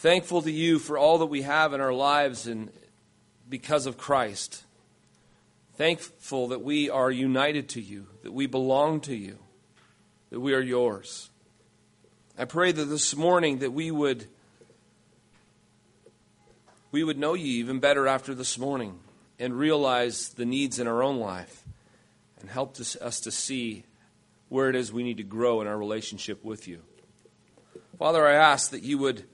Thankful to you for all that we have in our lives and because of Christ. Thankful that we are united to you, that we belong to you, that we are yours. I pray that this morning that we would we would know you even better after this morning and realize the needs in our own life and help us to see where it is we need to grow in our relationship with you. Father, I ask that you would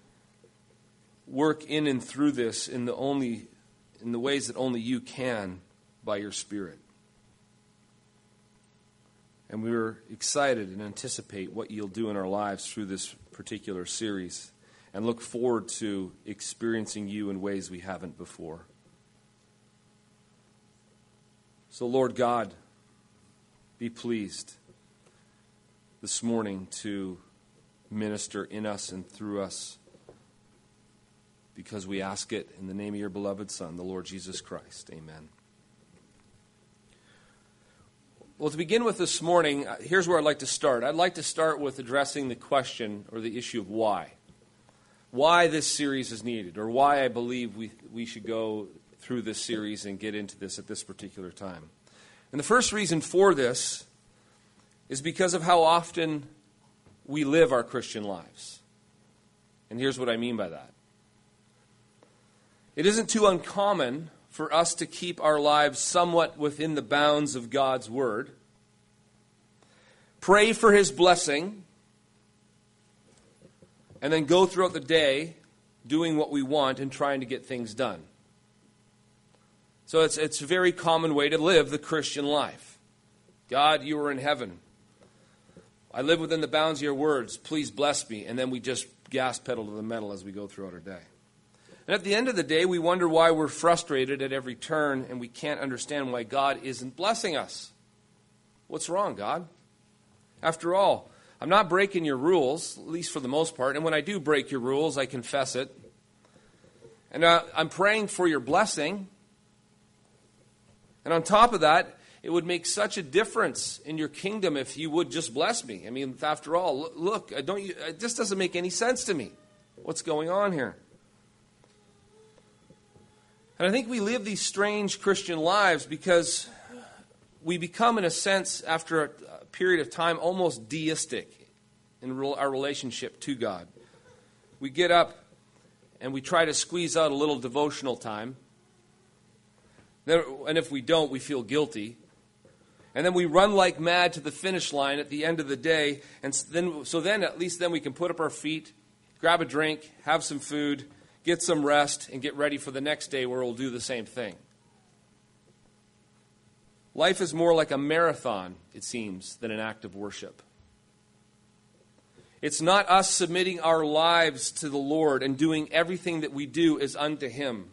work in and through this in the only in the ways that only you can by your spirit. And we're excited and anticipate what you'll do in our lives through this particular series and look forward to experiencing you in ways we haven't before. So, Lord God, be pleased this morning to minister in us and through us because we ask it in the name of your beloved Son, the Lord Jesus Christ. Amen. Well, to begin with this morning, uh, here's where I'd like to start. I'd like to start with addressing the question or the issue of why. Why this series is needed, or why I believe we, we should go through this series and get into this at this particular time. And the first reason for this is because of how often we live our Christian lives. And here's what I mean by that it isn't too uncommon for us to keep our lives somewhat within the bounds of God's Word, pray for His blessing, and then go throughout the day doing what we want and trying to get things done. So it's, it's a very common way to live the Christian life. God, you are in heaven. I live within the bounds of your words. Please bless me. And then we just gas pedal to the metal as we go throughout our day. And at the end of the day, we wonder why we're frustrated at every turn and we can't understand why God isn't blessing us. What's wrong, God? After all, I'm not breaking your rules, at least for the most part. And when I do break your rules, I confess it. And uh, I'm praying for your blessing. And on top of that, it would make such a difference in your kingdom if you would just bless me. I mean, after all, look, don't you, it just doesn't make any sense to me. What's going on here? And I think we live these strange Christian lives because we become, in a sense, after a period of time, almost deistic in our relationship to God. We get up and we try to squeeze out a little devotional time. And if we don't, we feel guilty. And then we run like mad to the finish line at the end of the day. And then, so then, at least then we can put up our feet, grab a drink, have some food, get some rest, and get ready for the next day where we'll do the same thing. Life is more like a marathon, it seems, than an act of worship. It's not us submitting our lives to the Lord and doing everything that we do is unto Him.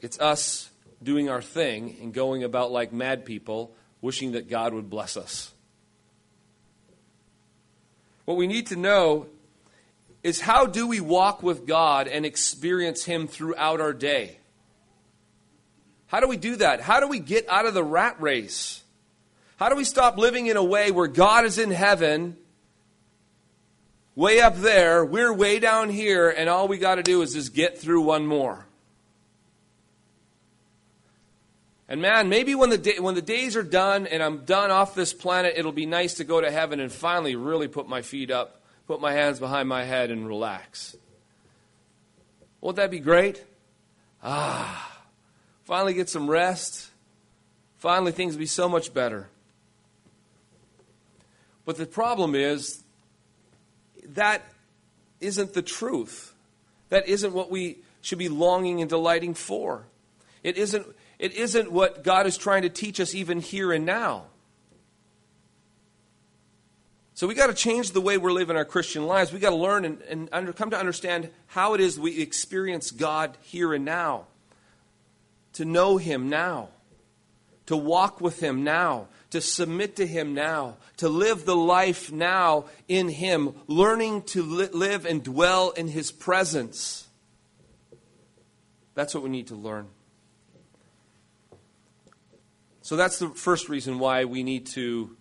It's us doing our thing and going about like mad people, wishing that God would bless us. What we need to know is how do we walk with God and experience Him throughout our day? How do we do that? How do we get out of the rat race? How do we stop living in a way where God is in heaven, way up there, we're way down here, and all we got to do is just get through one more? And man, maybe when the, day, when the days are done and I'm done off this planet, it'll be nice to go to heaven and finally really put my feet up put my hands behind my head and relax. Won't that be great? Ah, finally get some rest. Finally, things will be so much better. But the problem is that isn't the truth. That isn't what we should be longing and delighting for. It isn't, it isn't what God is trying to teach us even here and now. So we got to change the way we're living our Christian lives. We got to learn and, and under, come to understand how it is we experience God here and now, to know Him now, to walk with Him now, to submit to Him now, to live the life now in Him, learning to li- live and dwell in His presence. That's what we need to learn. So that's the first reason why we need to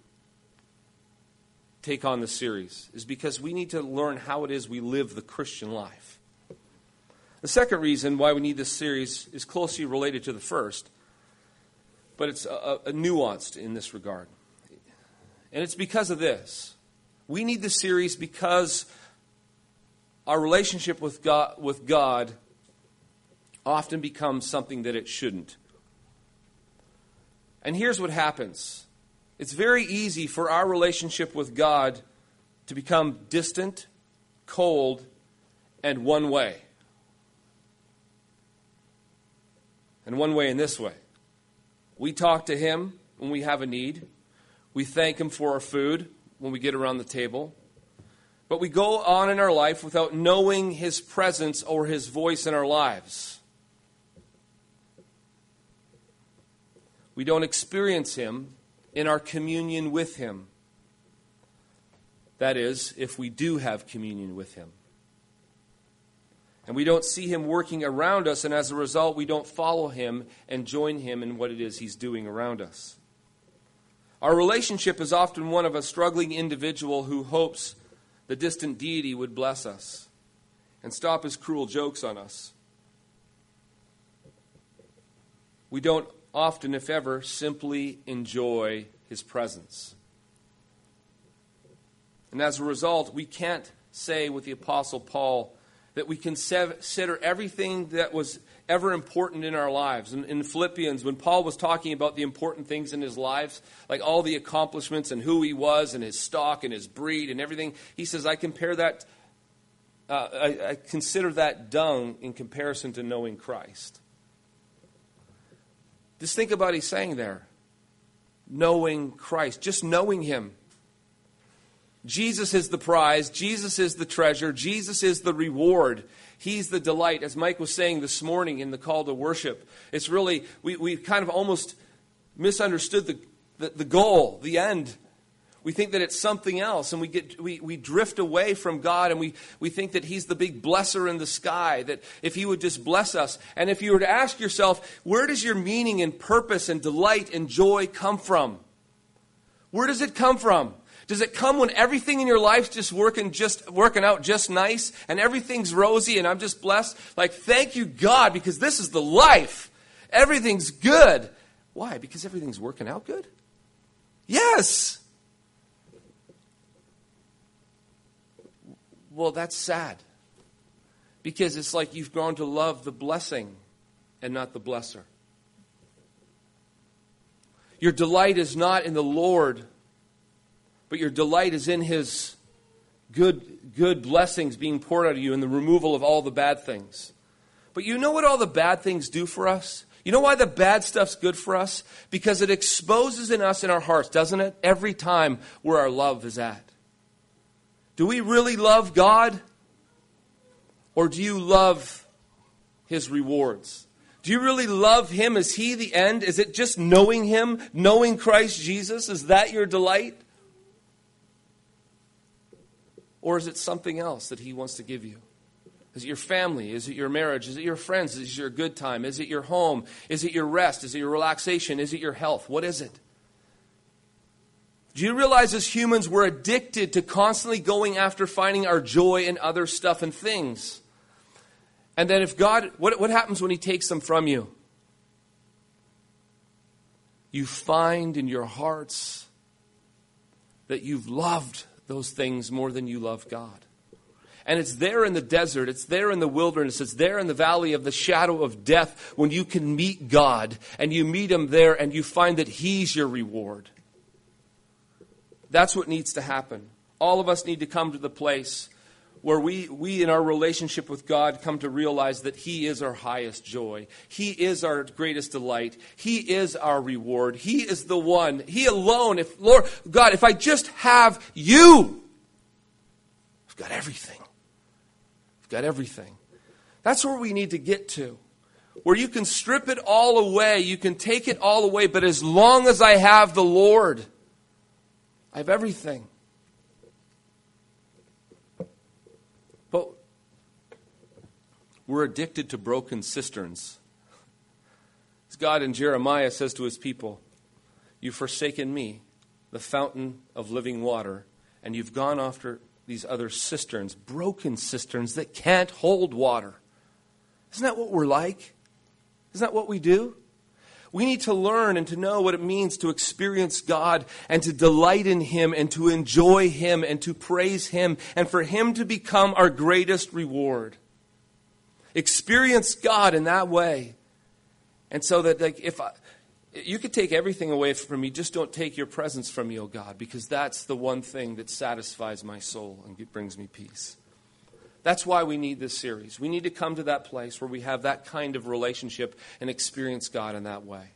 take on the series is because we need to learn how it is we live the Christian life. The second reason why we need this series is closely related to the first, but it's a, a nuanced in this regard. And it's because of this. We need the series because our relationship with God, with God often becomes something that it shouldn't. And here's what happens it's very easy for our relationship with God to become distant, cold, and one way. And one way in this way. We talk to Him when we have a need. We thank Him for our food when we get around the table. But we go on in our life without knowing His presence or His voice in our lives. We don't experience Him in our communion with Him. That is, if we do have communion with Him. And we don't see Him working around us, and as a result, we don't follow Him and join Him in what it is He's doing around us. Our relationship is often one of a struggling individual who hopes the distant deity would bless us and stop his cruel jokes on us. We don't often, if ever, simply enjoy his presence. And as a result, we can't say with the Apostle Paul that we consider everything that was ever important in our lives. In, in, Philippians, when Paul was talking about the important things in his lives, like all the accomplishments and who he was and his stock and his breed and everything, he says, I compare that, uh, I, I consider that dung in comparison to knowing Christ. Just think about what he's saying there. Knowing Christ, just knowing him. Jesus is the prize. Jesus is the treasure. Jesus is the reward. He's the delight. As Mike was saying this morning in the call to worship, it's really, we, we kind of almost misunderstood the, the, the goal, the end. We think that it's something else, and we, get, we, we drift away from God, and we, we think that He's the big blesser in the sky, that if He would just bless us. And if you were to ask yourself, where does your meaning and purpose and delight and joy come from? Where does it come from? Does it come when everything in your life's just working just working out just nice and everything's rosy and I'm just blessed? Like thank you God because this is the life. Everything's good. Why? Because everything's working out good? Yes. Well, that's sad. Because it's like you've grown to love the blessing and not the blesser. Your delight is not in the Lord but your delight is in His good, good blessings being poured out of you and the removal of all the bad things. But you know what all the bad things do for us? You know why the bad stuff's good for us? Because it exposes in us in our hearts, doesn't it? Every time where our love is at. Do we really love God? Or do you love His rewards? Do you really love Him? Is He the end? Is it just knowing Him, knowing Christ Jesus? Is that your delight? Or is it something else that He wants to give you? Is it your family? Is it your marriage? Is it your friends? Is it your good time? Is it your home? Is it your rest? Is it your relaxation? Is it your health? What is it? Do you realize as humans we're addicted to constantly going after finding our joy in other stuff and things? And then if God, what, what happens when He takes them from you? You find in your hearts that you've loved those things more than you love God. And it's there in the desert, it's there in the wilderness, it's there in the valley of the shadow of death when you can meet God and you meet Him there and you find that He's your reward. That's what needs to happen. All of us need to come to the place where we, we, in our relationship with God, come to realize that He is our highest joy. He is our greatest delight. He is our reward. He is the one. He alone. If, Lord, God, if I just have you, I've got everything. I've got everything. That's where we need to get to. Where you can strip it all away, you can take it all away, but as long as I have the Lord, I have everything. But we're addicted to broken cisterns. As God in Jeremiah says to his people, You've forsaken me, the fountain of living water, and you've gone after these other cisterns, broken cisterns that can't hold water. Isn't that what we're like? Isn't that what we do? We need to learn and to know what it means to experience God and to delight in Him and to enjoy Him and to praise Him and for Him to become our greatest reward. Experience God in that way. And so that, like, if I, you could take everything away from me, just don't take your presence from me, O God, because that's the one thing that satisfies my soul and brings me peace. That's why we need this series. We need to come to that place where we have that kind of relationship and experience God in that way.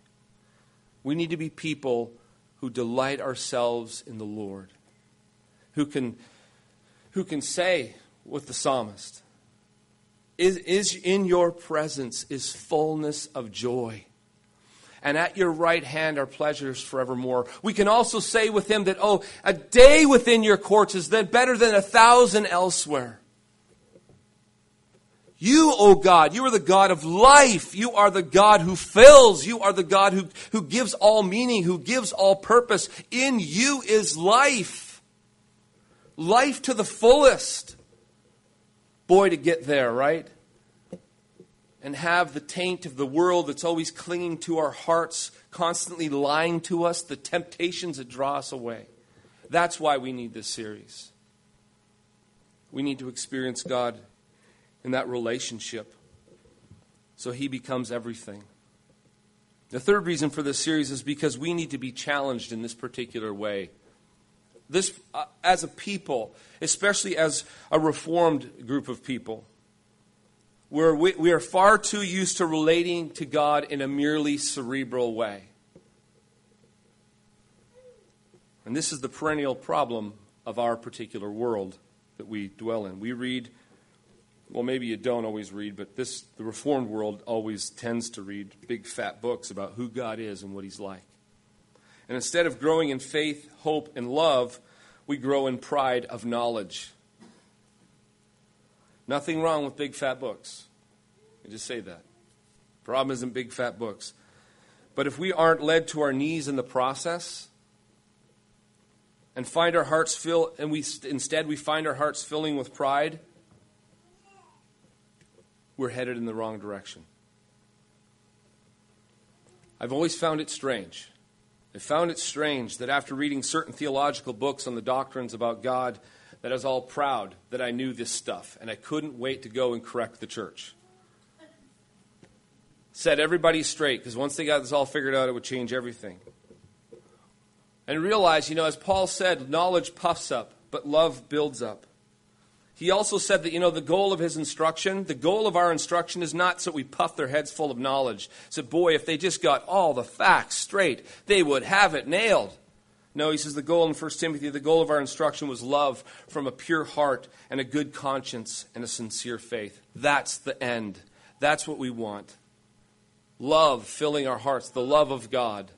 We need to be people who delight ourselves in the Lord, who can, who can say with the psalmist, is, is in your presence is fullness of joy and at your right hand are pleasures forevermore. We can also say with him that, oh, a day within your courts is better than a thousand elsewhere. You, O oh God, you are the God of life. You are the God who fills. You are the God who, who gives all meaning, who gives all purpose. In you is life. Life to the fullest. Boy, to get there, right? and have the taint of the world that's always clinging to our hearts, constantly lying to us, the temptations that draw us away. That's why we need this series. We need to experience God in that relationship so He becomes everything. The third reason for this series is because we need to be challenged in this particular way. This, uh, as a people, especially as a reformed group of people, where we, we are far too used to relating to God in a merely cerebral way. And this is the perennial problem of our particular world that we dwell in. We read, well, maybe you don't always read, but this, the Reformed world always tends to read big fat books about who God is and what He's like. And instead of growing in faith, hope, and love, we grow in pride of knowledge. Nothing wrong with big fat books. I just say that. Problem isn't big fat books. But if we aren't led to our knees in the process and find our hearts fill and we instead we find our hearts filling with pride, we're headed in the wrong direction. I've always found it strange. I found it strange that after reading certain theological books on the doctrines about God, that I was all proud that I knew this stuff, and I couldn't wait to go and correct the church. Set everybody straight, because once they got this all figured out, it would change everything. And realize, you know, as Paul said, knowledge puffs up, but love builds up. He also said that, you know, the goal of his instruction, the goal of our instruction is not so we puff their heads full of knowledge. So, boy, if they just got all the facts straight, they would have it nailed. No, he says the goal in 1 Timothy, the goal of our instruction was love from a pure heart and a good conscience and a sincere faith. That's the end. That's what we want. Love filling our hearts, the love of God,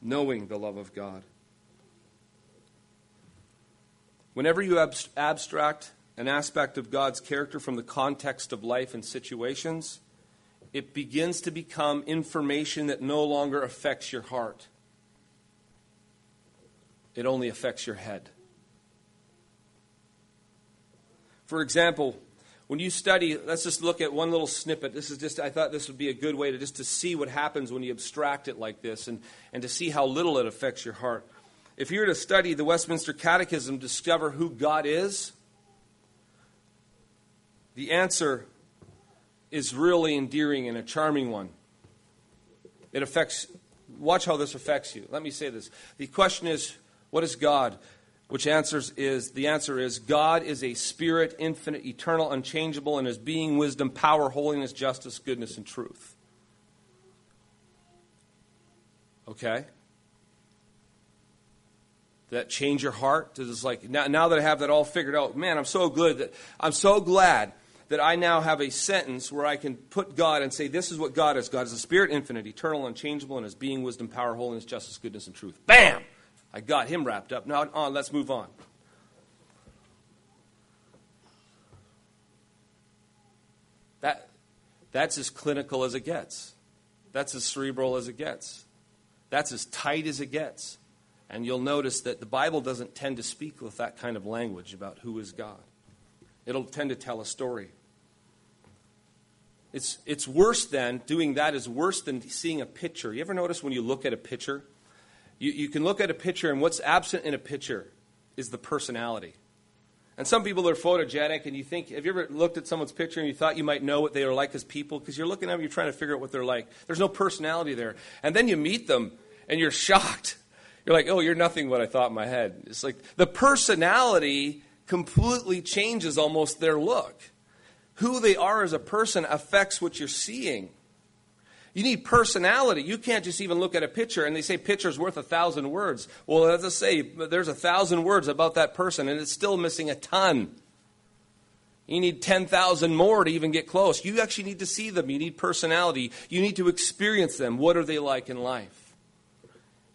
knowing the love of God. Whenever you abstract an aspect of God's character from the context of life and situations, it begins to become information that no longer affects your heart it only affects your head. For example, when you study, let's just look at one little snippet. This is just, I thought this would be a good way to just to see what happens when you abstract it like this and, and to see how little it affects your heart. If you were to study the Westminster Catechism, discover who God is, the answer is really endearing and a charming one. It affects, watch how this affects you. Let me say this. The question is, what is God? Which answers is the answer is God is a spirit, infinite, eternal, unchangeable, and his being, wisdom, power, holiness, justice, goodness, and truth. Okay? That change your heart? Does it's like now, now that I have that all figured out, man, I'm so good that I'm so glad that I now have a sentence where I can put God and say, This is what God is. God is a spirit infinite, eternal, unchangeable, and his being, wisdom, power, holiness, justice, goodness, and truth. Bam! I got him wrapped up. Now on, let's move on. That, that's as clinical as it gets. That's as cerebral as it gets. That's as tight as it gets. And you'll notice that the Bible doesn't tend to speak with that kind of language about who is God. It'll tend to tell a story. It's, it's worse than, doing that is worse than seeing a picture. You ever notice when you look at a picture? You, you can look at a picture, and what's absent in a picture is the personality. And some people are photogenic, and you think, have you ever looked at someone's picture and you thought you might know what they are like as people? Because you're looking at them, you're trying to figure out what they're like. There's no personality there. And then you meet them, and you're shocked. You're like, oh, you're nothing what I thought in my head. It's like the personality completely changes almost their look. Who they are as a person affects what you're seeing. You need personality. You can't just even look at a picture and they say picture's worth a thousand words. Well, as I say, there's a thousand words about that person and it's still missing a ton. You need 10,000 more to even get close. You actually need to see them. You need personality. You need to experience them. What are they like in life?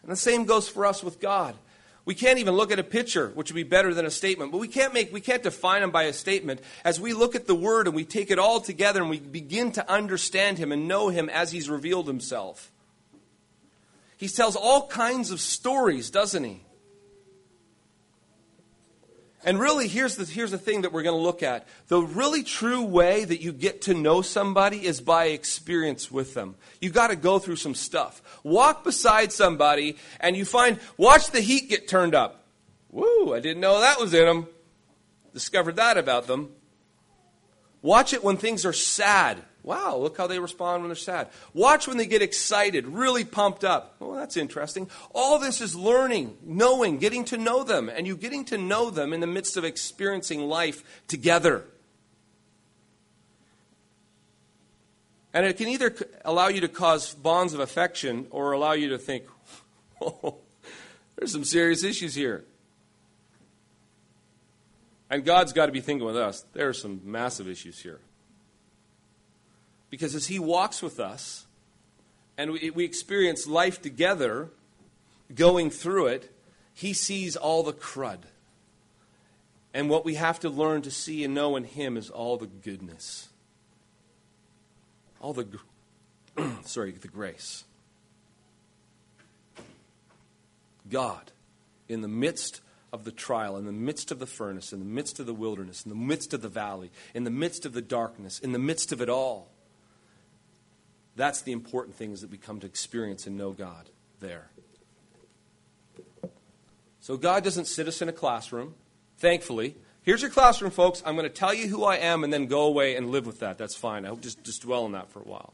And the same goes for us with God. We can't even look at a picture, which would be better than a statement, but we can't make we can't define him by a statement. As we look at the word and we take it all together and we begin to understand him and know him as he's revealed himself. He tells all kinds of stories, doesn't he? And really, here's the, here's the thing that we're going to look at. The really true way that you get to know somebody is by experience with them. You've got to go through some stuff. Walk beside somebody and you find, watch the heat get turned up. Woo, I didn't know that was in them. Discovered that about them. Watch it when things are sad. Wow, look how they respond when they're sad. Watch when they get excited, really pumped up. Oh, that's interesting. All this is learning, knowing, getting to know them, and you getting to know them in the midst of experiencing life together. And it can either allow you to cause bonds of affection or allow you to think, oh, there's some serious issues here. And God's got to be thinking with us, there are some massive issues here. Because as He walks with us and we, we experience life together, going through it, He sees all the crud. And what we have to learn to see and know in Him is all the goodness, all the, sorry, the grace. God, in the midst of the trial, in the midst of the furnace, in the midst of the wilderness, in the midst of the valley, in the midst of the darkness, in the midst of it all, that's the important things that we come to experience and know God there. So God doesn't sit us in a classroom, thankfully. Here's your classroom, folks. I'm going to tell you who I am and then go away and live with that. That's fine. I'll just, just dwell on that for a while.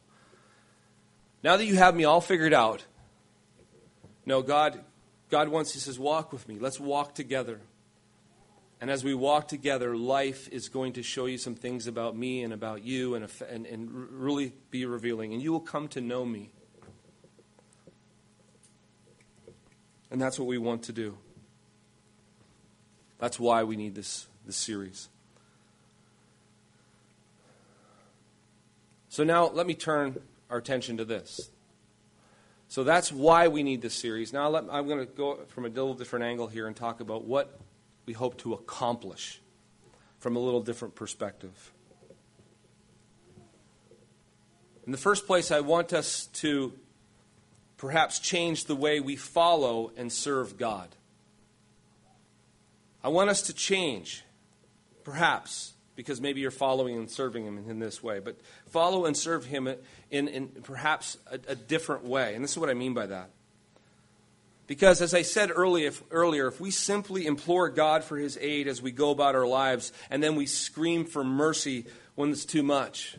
Now that you have me all figured out, no, God, God wants, He says, walk with me. Let's walk together. And as we walk together, life is going to show you some things about me and about you and, and, and really be revealing. And you will come to know me. And that's what we want to do. That's why we need this, this series. So now let me turn our attention to this. So that's why we need this series. Now let, I'm going to go from a little different angle here and talk about what we hope to accomplish from a little different perspective. In the first place, I want us to perhaps change the way we follow and serve God. I want us to change, perhaps, because maybe you're following and serving Him in this way, but follow and serve Him in, in perhaps a, a different way. And this is what I mean by that. Because, as I said earlier, if we simply implore God for His aid as we go about our lives, and then we scream for mercy when it's too much,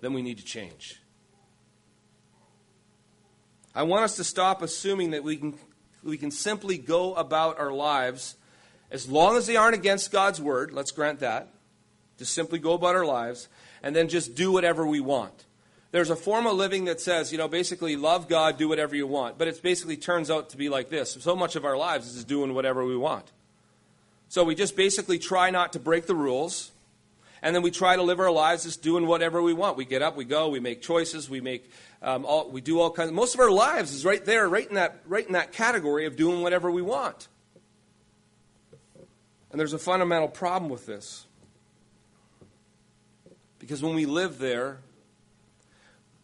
then we need to change. I want us to stop assuming that we can, we can simply go about our lives as long as they aren't against God's word. Let's grant that. Just simply go about our lives and then just do whatever we want there's a form of living that says, you know, basically love God, do whatever you want. But it basically turns out to be like this. So much of our lives is doing whatever we want. So we just basically try not to break the rules. And then we try to live our lives just doing whatever we want. We get up, we go, we make choices, we make um, all, we do all kinds. Of, most of our lives is right there, right in that, right in that category of doing whatever we want. And there's a fundamental problem with this, because when we live there,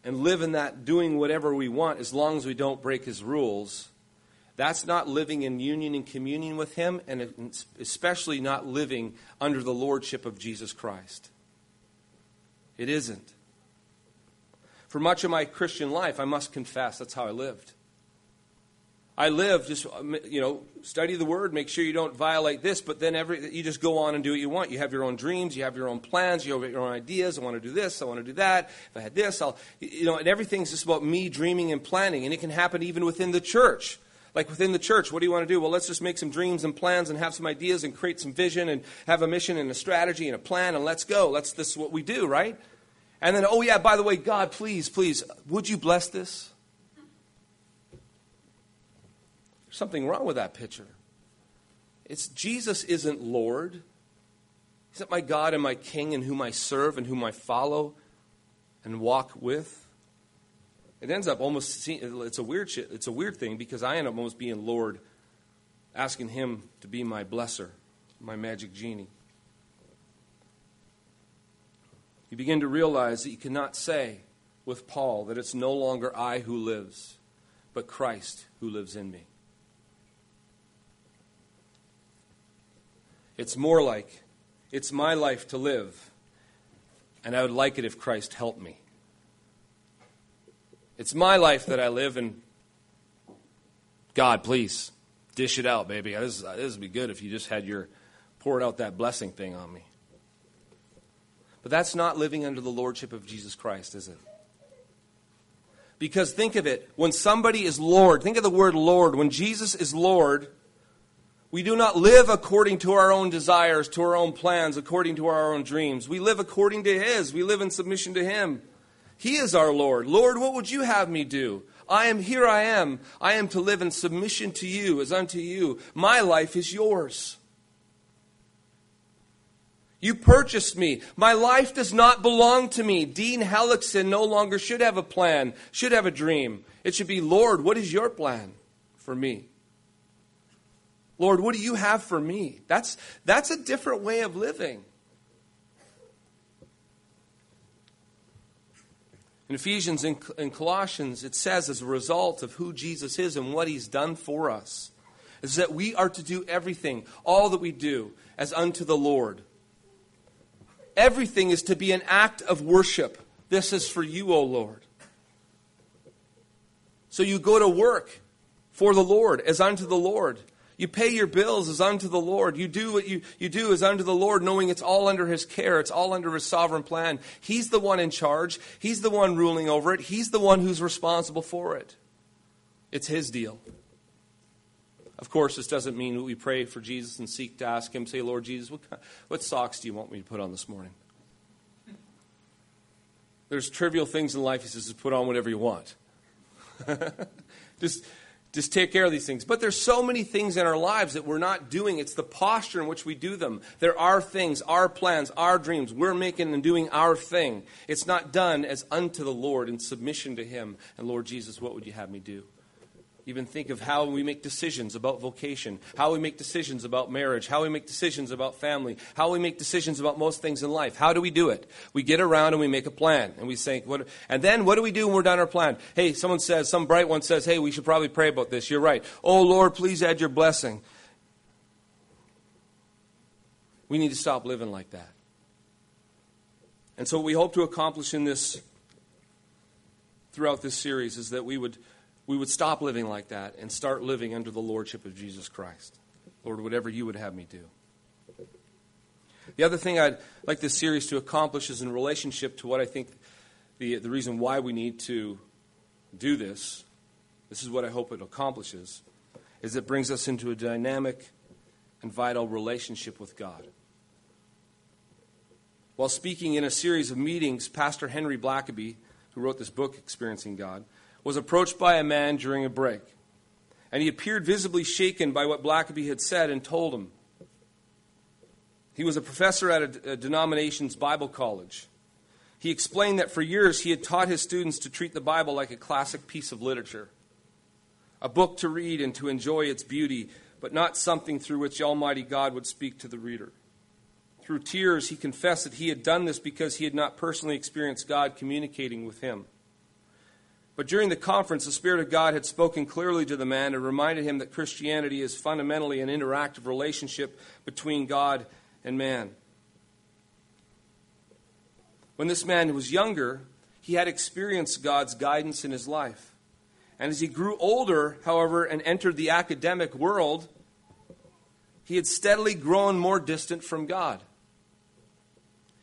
and live in that doing whatever we want as long as we don't break his rules, that's not living in union and communion with Him, and especially not living under the lordship of Jesus Christ. It isn't. For much of my Christian life, I must confess that's how I lived. I live just, um, you know, study the word, make sure you don't violate this, but then every, you just go on and do what you want. You have your own dreams, you have your own plans, you have your own ideas. I want to do this, I want to do that. If I had this, I'll, you know, and everything's just about me dreaming and planning. And it can happen even within the church. Like within the church, what do you want to do? Well, let's just make some dreams and plans and have some ideas and create some vision and have a mission and a strategy and a plan and let's go. Let's, this is what we do, right? And then, oh yeah, by the way, God, please, please, would you bless this? Something wrong with that picture. It's Jesus isn't Lord. He's not my God and my King and whom I serve and whom I follow and walk with. It ends up almost it's a weird shit, it's a weird thing because I end up almost being Lord, asking him to be my blesser, my magic genie. You begin to realize that you cannot say with Paul that it's no longer I who lives, but Christ who lives in me. It's more like, it's my life to live, and I would like it if Christ helped me. It's my life that I live, and God, please, dish it out, baby. This, this would be good if you just had your poured out that blessing thing on me. But that's not living under the lordship of Jesus Christ, is it? Because think of it, when somebody is Lord, think of the word Lord. When Jesus is Lord, we do not live according to our own desires, to our own plans, according to our own dreams. We live according to His. We live in submission to Him. He is our Lord. Lord, what would you have me do? I am here, I am. I am to live in submission to you as unto you. My life is yours. You purchased me. My life does not belong to me. Dean Hellickson no longer should have a plan, should have a dream. It should be, Lord, what is your plan for me? Lord, what do you have for me? That's, that's a different way of living. In Ephesians and Colossians, it says, as a result of who Jesus is and what he's done for us, is that we are to do everything, all that we do, as unto the Lord. Everything is to be an act of worship. This is for you, O Lord. So you go to work for the Lord, as unto the Lord. You pay your bills as unto the Lord. You do what you, you do as unto the Lord, knowing it's all under His care. It's all under His sovereign plan. He's the one in charge. He's the one ruling over it. He's the one who's responsible for it. It's His deal. Of course, this doesn't mean we pray for Jesus and seek to ask Him, say, Lord Jesus, what, what socks do you want me to put on this morning? There's trivial things in life, He says, put on whatever you want. just just take care of these things. But there's so many things in our lives that we're not doing. It's the posture in which we do them. There are things, our plans, our dreams. We're making and doing our thing. It's not done as unto the Lord in submission to Him. And Lord Jesus, what would you have me do? Even think of how we make decisions about vocation, how we make decisions about marriage, how we make decisions about family, how we make decisions about most things in life. How do we do it? We get around and we make a plan and we think, what, and then what do we do when we're done our plan? Hey, someone says, some bright one says, hey, we should probably pray about this. You're right. Oh, Lord, please add your blessing. We need to stop living like that. And so, what we hope to accomplish in this, throughout this series, is that we would we would stop living like that and start living under the lordship of Jesus Christ. Lord, whatever you would have me do. The other thing I'd like this series to accomplish is in relationship to what I think the, the reason why we need to do this. This is what I hope it accomplishes, is it brings us into a dynamic and vital relationship with God. While speaking in a series of meetings, Pastor Henry Blackaby, who wrote this book, Experiencing God, was approached by a man during a break. And he appeared visibly shaken by what Blackaby had said and told him. He was a professor at a, a denomination's Bible college. He explained that for years he had taught his students to treat the Bible like a classic piece of literature, a book to read and to enjoy its beauty, but not something through which Almighty God would speak to the reader. Through tears, he confessed that he had done this because he had not personally experienced God communicating with him. But during the conference, the Spirit of God had spoken clearly to the man and reminded him that Christianity is fundamentally an interactive relationship between God and man. When this man was younger, he had experienced God's guidance in his life. And as he grew older, however, and entered the academic world, he had steadily grown more distant from God.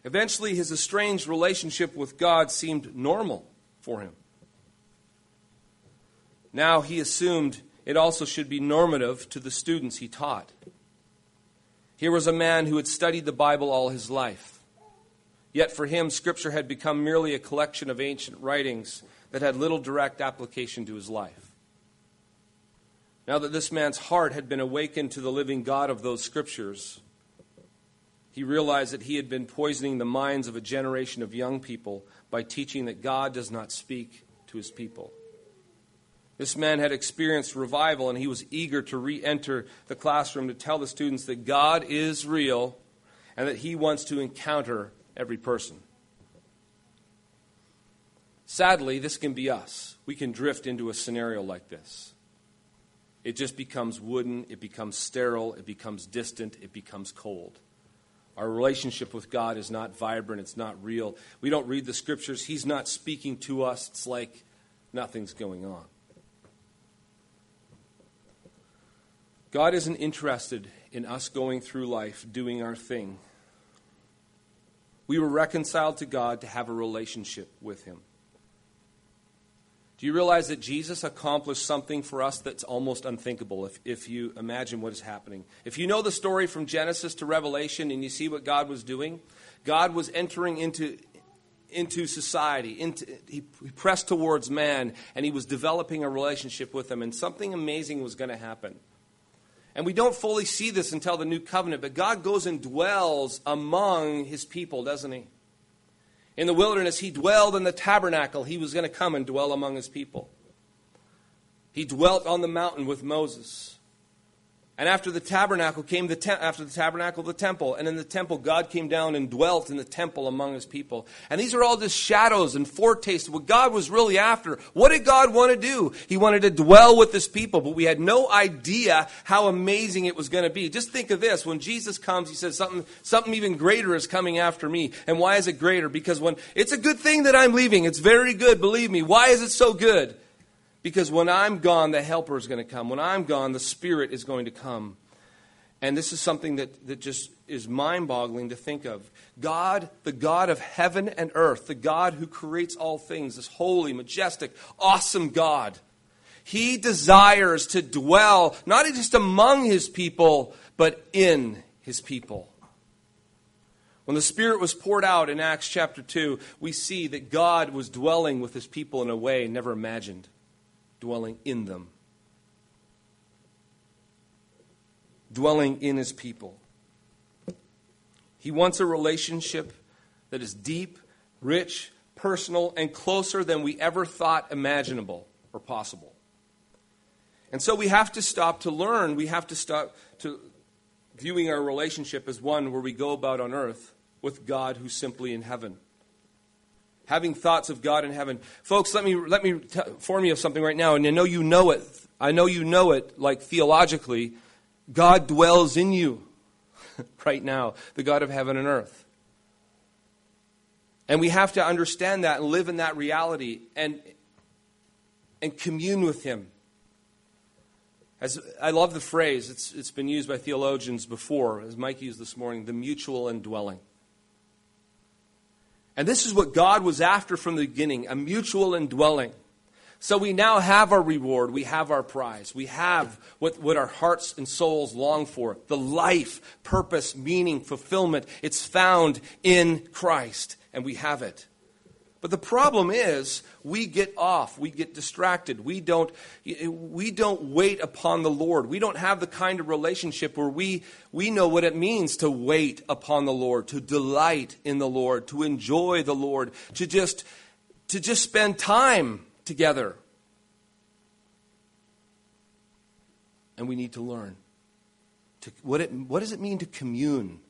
Eventually, his estranged relationship with God seemed normal for him. Now he assumed it also should be normative to the students he taught. Here was a man who had studied the Bible all his life. Yet for him, Scripture had become merely a collection of ancient writings that had little direct application to his life. Now that this man's heart had been awakened to the living God of those Scriptures, he realized that he had been poisoning the minds of a generation of young people by teaching that God does not speak to his people. This man had experienced revival and he was eager to re enter the classroom to tell the students that God is real and that he wants to encounter every person. Sadly, this can be us. We can drift into a scenario like this. It just becomes wooden, it becomes sterile, it becomes distant, it becomes cold. Our relationship with God is not vibrant, it's not real. We don't read the scriptures, He's not speaking to us. It's like nothing's going on. God isn't interested in us going through life doing our thing. We were reconciled to God to have a relationship with Him. Do you realize that Jesus accomplished something for us that's almost unthinkable if, if you imagine what is happening? If you know the story from Genesis to Revelation and you see what God was doing, God was entering into, into society. Into, he, he pressed towards man and he was developing a relationship with them, and something amazing was going to happen. And we don't fully see this until the new covenant, but God goes and dwells among his people, doesn't he? In the wilderness, he dwelled in the tabernacle. He was going to come and dwell among his people. He dwelt on the mountain with Moses. And after the tabernacle came the te- after the tabernacle the temple, and in the temple God came down and dwelt in the temple among His people. And these are all just shadows and foretastes of what God was really after. What did God want to do? He wanted to dwell with His people, but we had no idea how amazing it was going to be. Just think of this: when Jesus comes, He says something something even greater is coming after me. And why is it greater? Because when it's a good thing that I'm leaving, it's very good. Believe me. Why is it so good? Because when I'm gone, the helper is going to come. When I'm gone, the Spirit is going to come. And this is something that, that just is mind boggling to think of. God, the God of heaven and earth, the God who creates all things, this holy, majestic, awesome God, He desires to dwell not just among His people, but in His people. When the Spirit was poured out in Acts chapter 2, we see that God was dwelling with His people in a way never imagined dwelling in them, dwelling in his people. He wants a relationship that is deep, rich, personal, and closer than we ever thought imaginable or possible. And so we have to stop to learn. We have to stop to viewing our relationship as one where we go about on earth with God who's simply in heaven having thoughts of God in heaven. Folks, let me, let me t- inform you of something right now, and I know you know it. I know you know it, like theologically. God dwells in you right now, the God of heaven and earth. And we have to understand that and live in that reality and, and commune with Him. As, I love the phrase, it's, it's been used by theologians before, as Mike used this morning, the mutual indwelling. And this is what God was after from the beginning a mutual indwelling. So we now have our reward. We have our prize. We have what, what our hearts and souls long for the life, purpose, meaning, fulfillment. It's found in Christ, and we have it. But the problem is, we get off, we get distracted. We don't, we don't wait upon the Lord. We don't have the kind of relationship where we, we know what it means to wait upon the Lord, to delight in the Lord, to enjoy the Lord, to just, to just spend time together. And we need to learn. To, what, it, what does it mean to commune?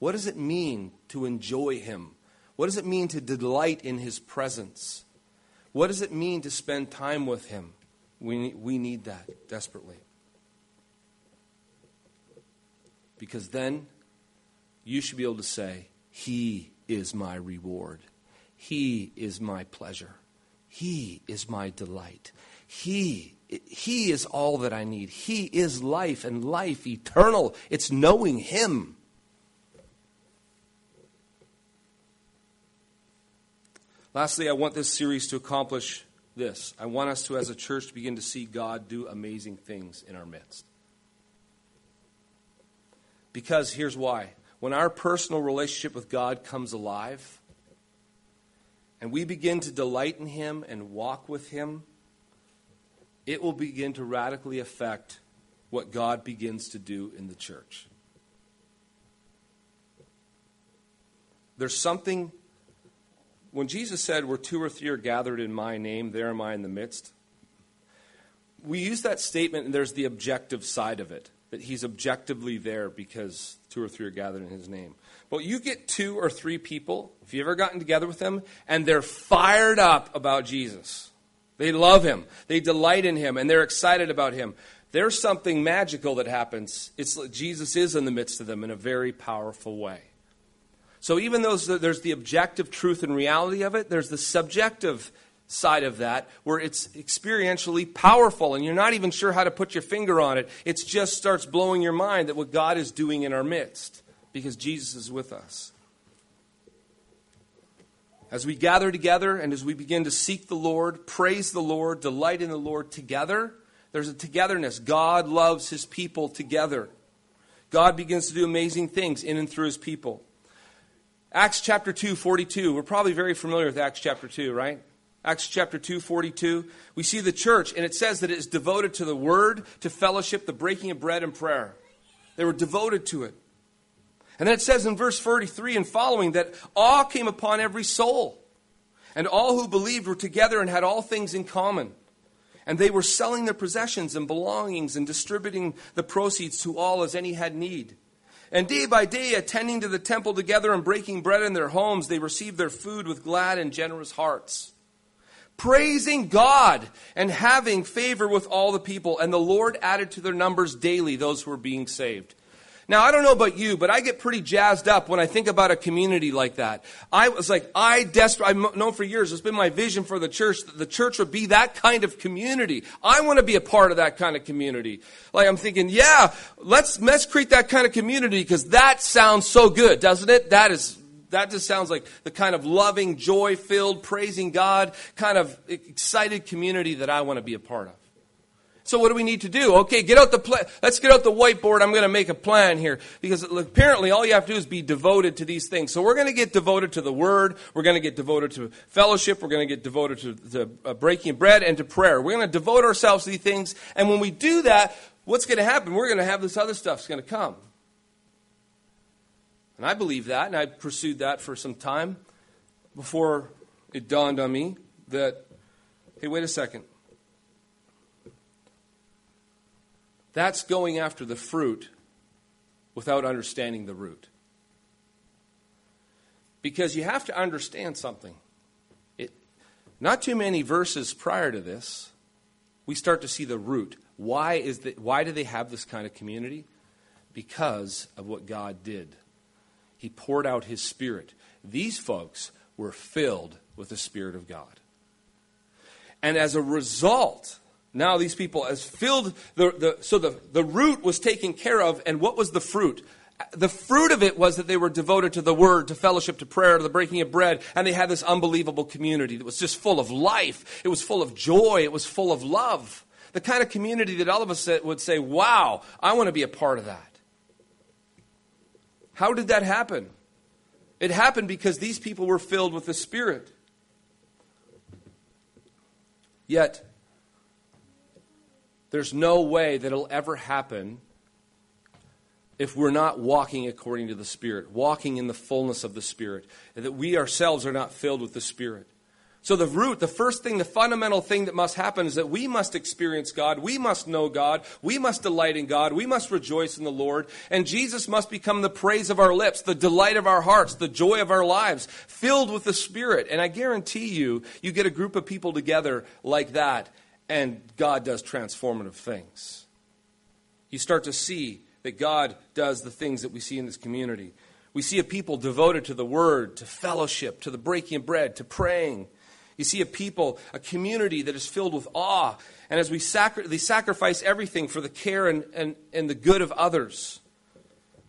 What does it mean to enjoy Him? What does it mean to delight in His presence? What does it mean to spend time with Him? We, we need that desperately. Because then you should be able to say, He is my reward. He is my pleasure. He is my delight. He, he is all that I need. He is life and life eternal. It's knowing Him. Lastly, I want this series to accomplish this. I want us to, as a church, begin to see God do amazing things in our midst. Because here's why. When our personal relationship with God comes alive, and we begin to delight in Him and walk with Him, it will begin to radically affect what God begins to do in the church. There's something when Jesus said, Where two or three are gathered in my name, there am I in the midst, we use that statement, and there's the objective side of it that he's objectively there because two or three are gathered in his name. But you get two or three people, if you've ever gotten together with them, and they're fired up about Jesus. They love him, they delight in him, and they're excited about him. There's something magical that happens. It's Jesus is in the midst of them in a very powerful way. So even though there's the objective truth and reality of it, there's the subjective side of that where it's experientially powerful and you're not even sure how to put your finger on it. It just starts blowing your mind that what God is doing in our midst because Jesus is with us. As we gather together and as we begin to seek the Lord, praise the Lord, delight in the Lord together, there's a togetherness. God loves his people together. God begins to do amazing things in and through his people. Acts chapter 2, 42. We're probably very familiar with Acts chapter 2, right? Acts chapter 2, 42. We see the church, and it says that it is devoted to the word, to fellowship, the breaking of bread, and prayer. They were devoted to it. And then it says in verse 43 and following that awe came upon every soul. And all who believed were together and had all things in common. And they were selling their possessions and belongings and distributing the proceeds to all as any had need. And day by day, attending to the temple together and breaking bread in their homes, they received their food with glad and generous hearts. Praising God and having favor with all the people. And the Lord added to their numbers daily those who were being saved. Now, I don't know about you, but I get pretty jazzed up when I think about a community like that. I was like, I desperate, I've known for years, it's been my vision for the church that the church would be that kind of community. I want to be a part of that kind of community. Like, I'm thinking, yeah, let's, let's create that kind of community because that sounds so good, doesn't it? That is, that just sounds like the kind of loving, joy filled, praising God, kind of excited community that I want to be a part of. So what do we need to do? Okay, get out the pla- let's get out the whiteboard. I'm going to make a plan here because apparently all you have to do is be devoted to these things. So we're going to get devoted to the word. We're going to get devoted to fellowship. We're going to get devoted to, to uh, breaking bread and to prayer. We're going to devote ourselves to these things. And when we do that, what's going to happen? We're going to have this other stuff's going to come. And I believe that, and I pursued that for some time before it dawned on me that, hey, wait a second. That's going after the fruit without understanding the root. Because you have to understand something. It, not too many verses prior to this, we start to see the root. Why, is the, why do they have this kind of community? Because of what God did. He poured out His Spirit. These folks were filled with the Spirit of God. And as a result, now these people as filled the, the so the, the root was taken care of and what was the fruit? The fruit of it was that they were devoted to the word to fellowship to prayer to the breaking of bread and they had this unbelievable community that was just full of life. It was full of joy. It was full of love. The kind of community that all of us would say wow i want to be a part of that. How did that happen? It happened because these people were filled with the spirit. Yet there's no way that it'll ever happen if we're not walking according to the Spirit, walking in the fullness of the Spirit, and that we ourselves are not filled with the Spirit. So, the root, the first thing, the fundamental thing that must happen is that we must experience God. We must know God. We must delight in God. We must rejoice in the Lord. And Jesus must become the praise of our lips, the delight of our hearts, the joy of our lives, filled with the Spirit. And I guarantee you, you get a group of people together like that, and God does transformative things. You start to see that God does the things that we see in this community. We see a people devoted to the Word, to fellowship, to the breaking of bread, to praying you see a people, a community that is filled with awe. And as we sacri- they sacrifice everything for the care and, and, and the good of others.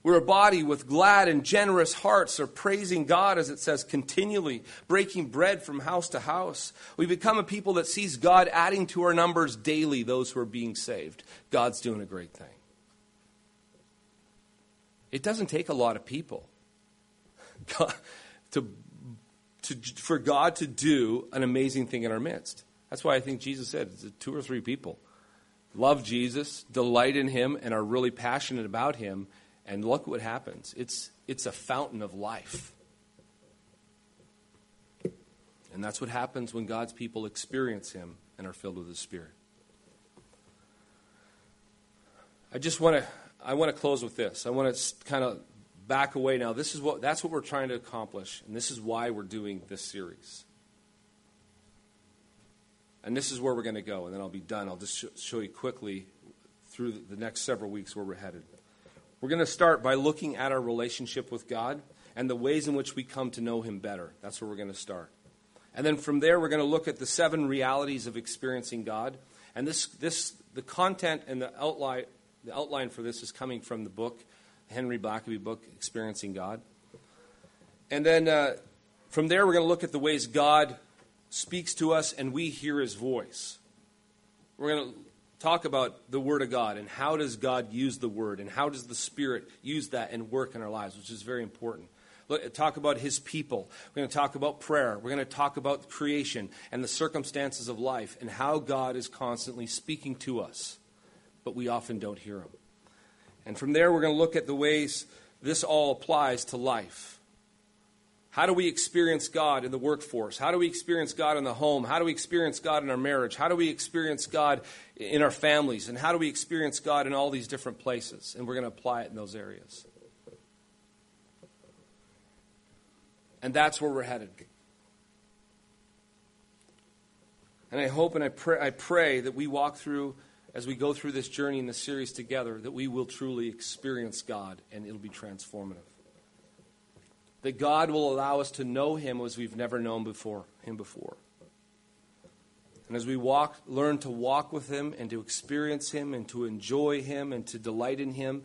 We're a body with glad and generous hearts, are praising God, as it says, continually, breaking bread from house to house. We become a people that sees God adding to our numbers daily those who are being saved. God's doing a great thing. It doesn't take a lot of people to to, for God to do an amazing thing in our midst. That's why I think Jesus said two or three people love Jesus, delight in him, and are really passionate about him. And look what happens. It's, it's a fountain of life. And that's what happens when God's people experience him and are filled with his spirit. I just want to I want to close with this. I want to kind of back away now. This is what that's what we're trying to accomplish, and this is why we're doing this series. And this is where we're going to go, and then I'll be done. I'll just sh- show you quickly through the next several weeks where we're headed. We're going to start by looking at our relationship with God and the ways in which we come to know Him better. That's where we're going to start. And then from there, we're going to look at the seven realities of experiencing God. And this, this, the content and the outline, the outline for this is coming from the book Henry Blackaby book, Experiencing God. And then uh, from there, we're going to look at the ways God speaks to us and we hear his voice. We're going to talk about the Word of God and how does God use the Word and how does the Spirit use that and work in our lives, which is very important. Look, talk about His people. We're going to talk about prayer. We're going to talk about creation and the circumstances of life and how God is constantly speaking to us, but we often don't hear Him. And from there, we're going to look at the ways this all applies to life. How do we experience God in the workforce? How do we experience God in the home? How do we experience God in our marriage? How do we experience God in our families? And how do we experience God in all these different places? And we're going to apply it in those areas. And that's where we're headed. And I hope and I pray, I pray that we walk through as we go through this journey in this series together, that we will truly experience God and it'll be transformative. That God will allow us to know Him as we've never known before Him before. And as we walk, learn to walk with Him and to experience Him and to enjoy Him and to delight in Him,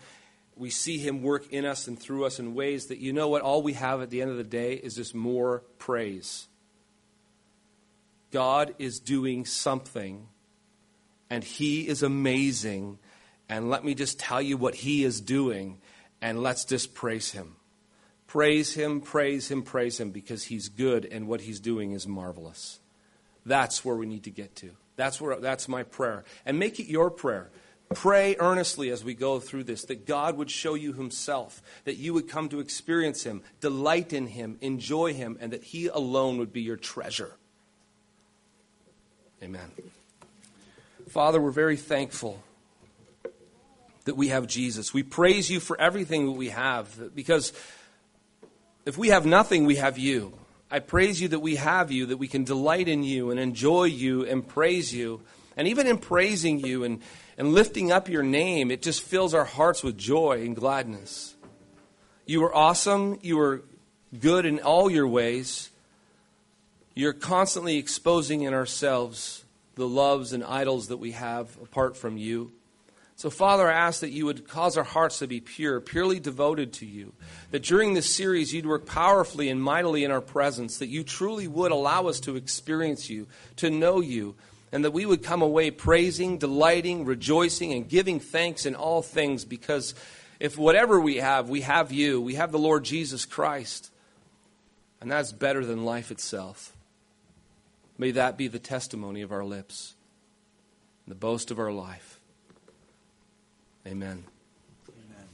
we see Him work in us and through us in ways that you know what? All we have at the end of the day is just more praise. God is doing something and He is amazing. And let me just tell you what He is doing, and let's just praise Him. Praise Him, praise Him, praise Him, because He's good and what He's doing is marvelous. That's where we need to get to. That's, where, that's my prayer. And make it your prayer. Pray earnestly as we go through this that God would show you Himself, that you would come to experience Him, delight in Him, enjoy Him, and that He alone would be your treasure. Amen. Father, we're very thankful that we have Jesus. We praise you for everything that we have because if we have nothing, we have you. I praise you that we have you, that we can delight in you and enjoy you and praise you. And even in praising you and, and lifting up your name, it just fills our hearts with joy and gladness. You are awesome. You are good in all your ways. You're constantly exposing in ourselves the loves and idols that we have apart from you. So, Father, I ask that you would cause our hearts to be pure, purely devoted to you. That during this series, you'd work powerfully and mightily in our presence. That you truly would allow us to experience you, to know you, and that we would come away praising, delighting, rejoicing, and giving thanks in all things. Because if whatever we have, we have you, we have the Lord Jesus Christ. And that's better than life itself. May that be the testimony of our lips, the boast of our life. Amen.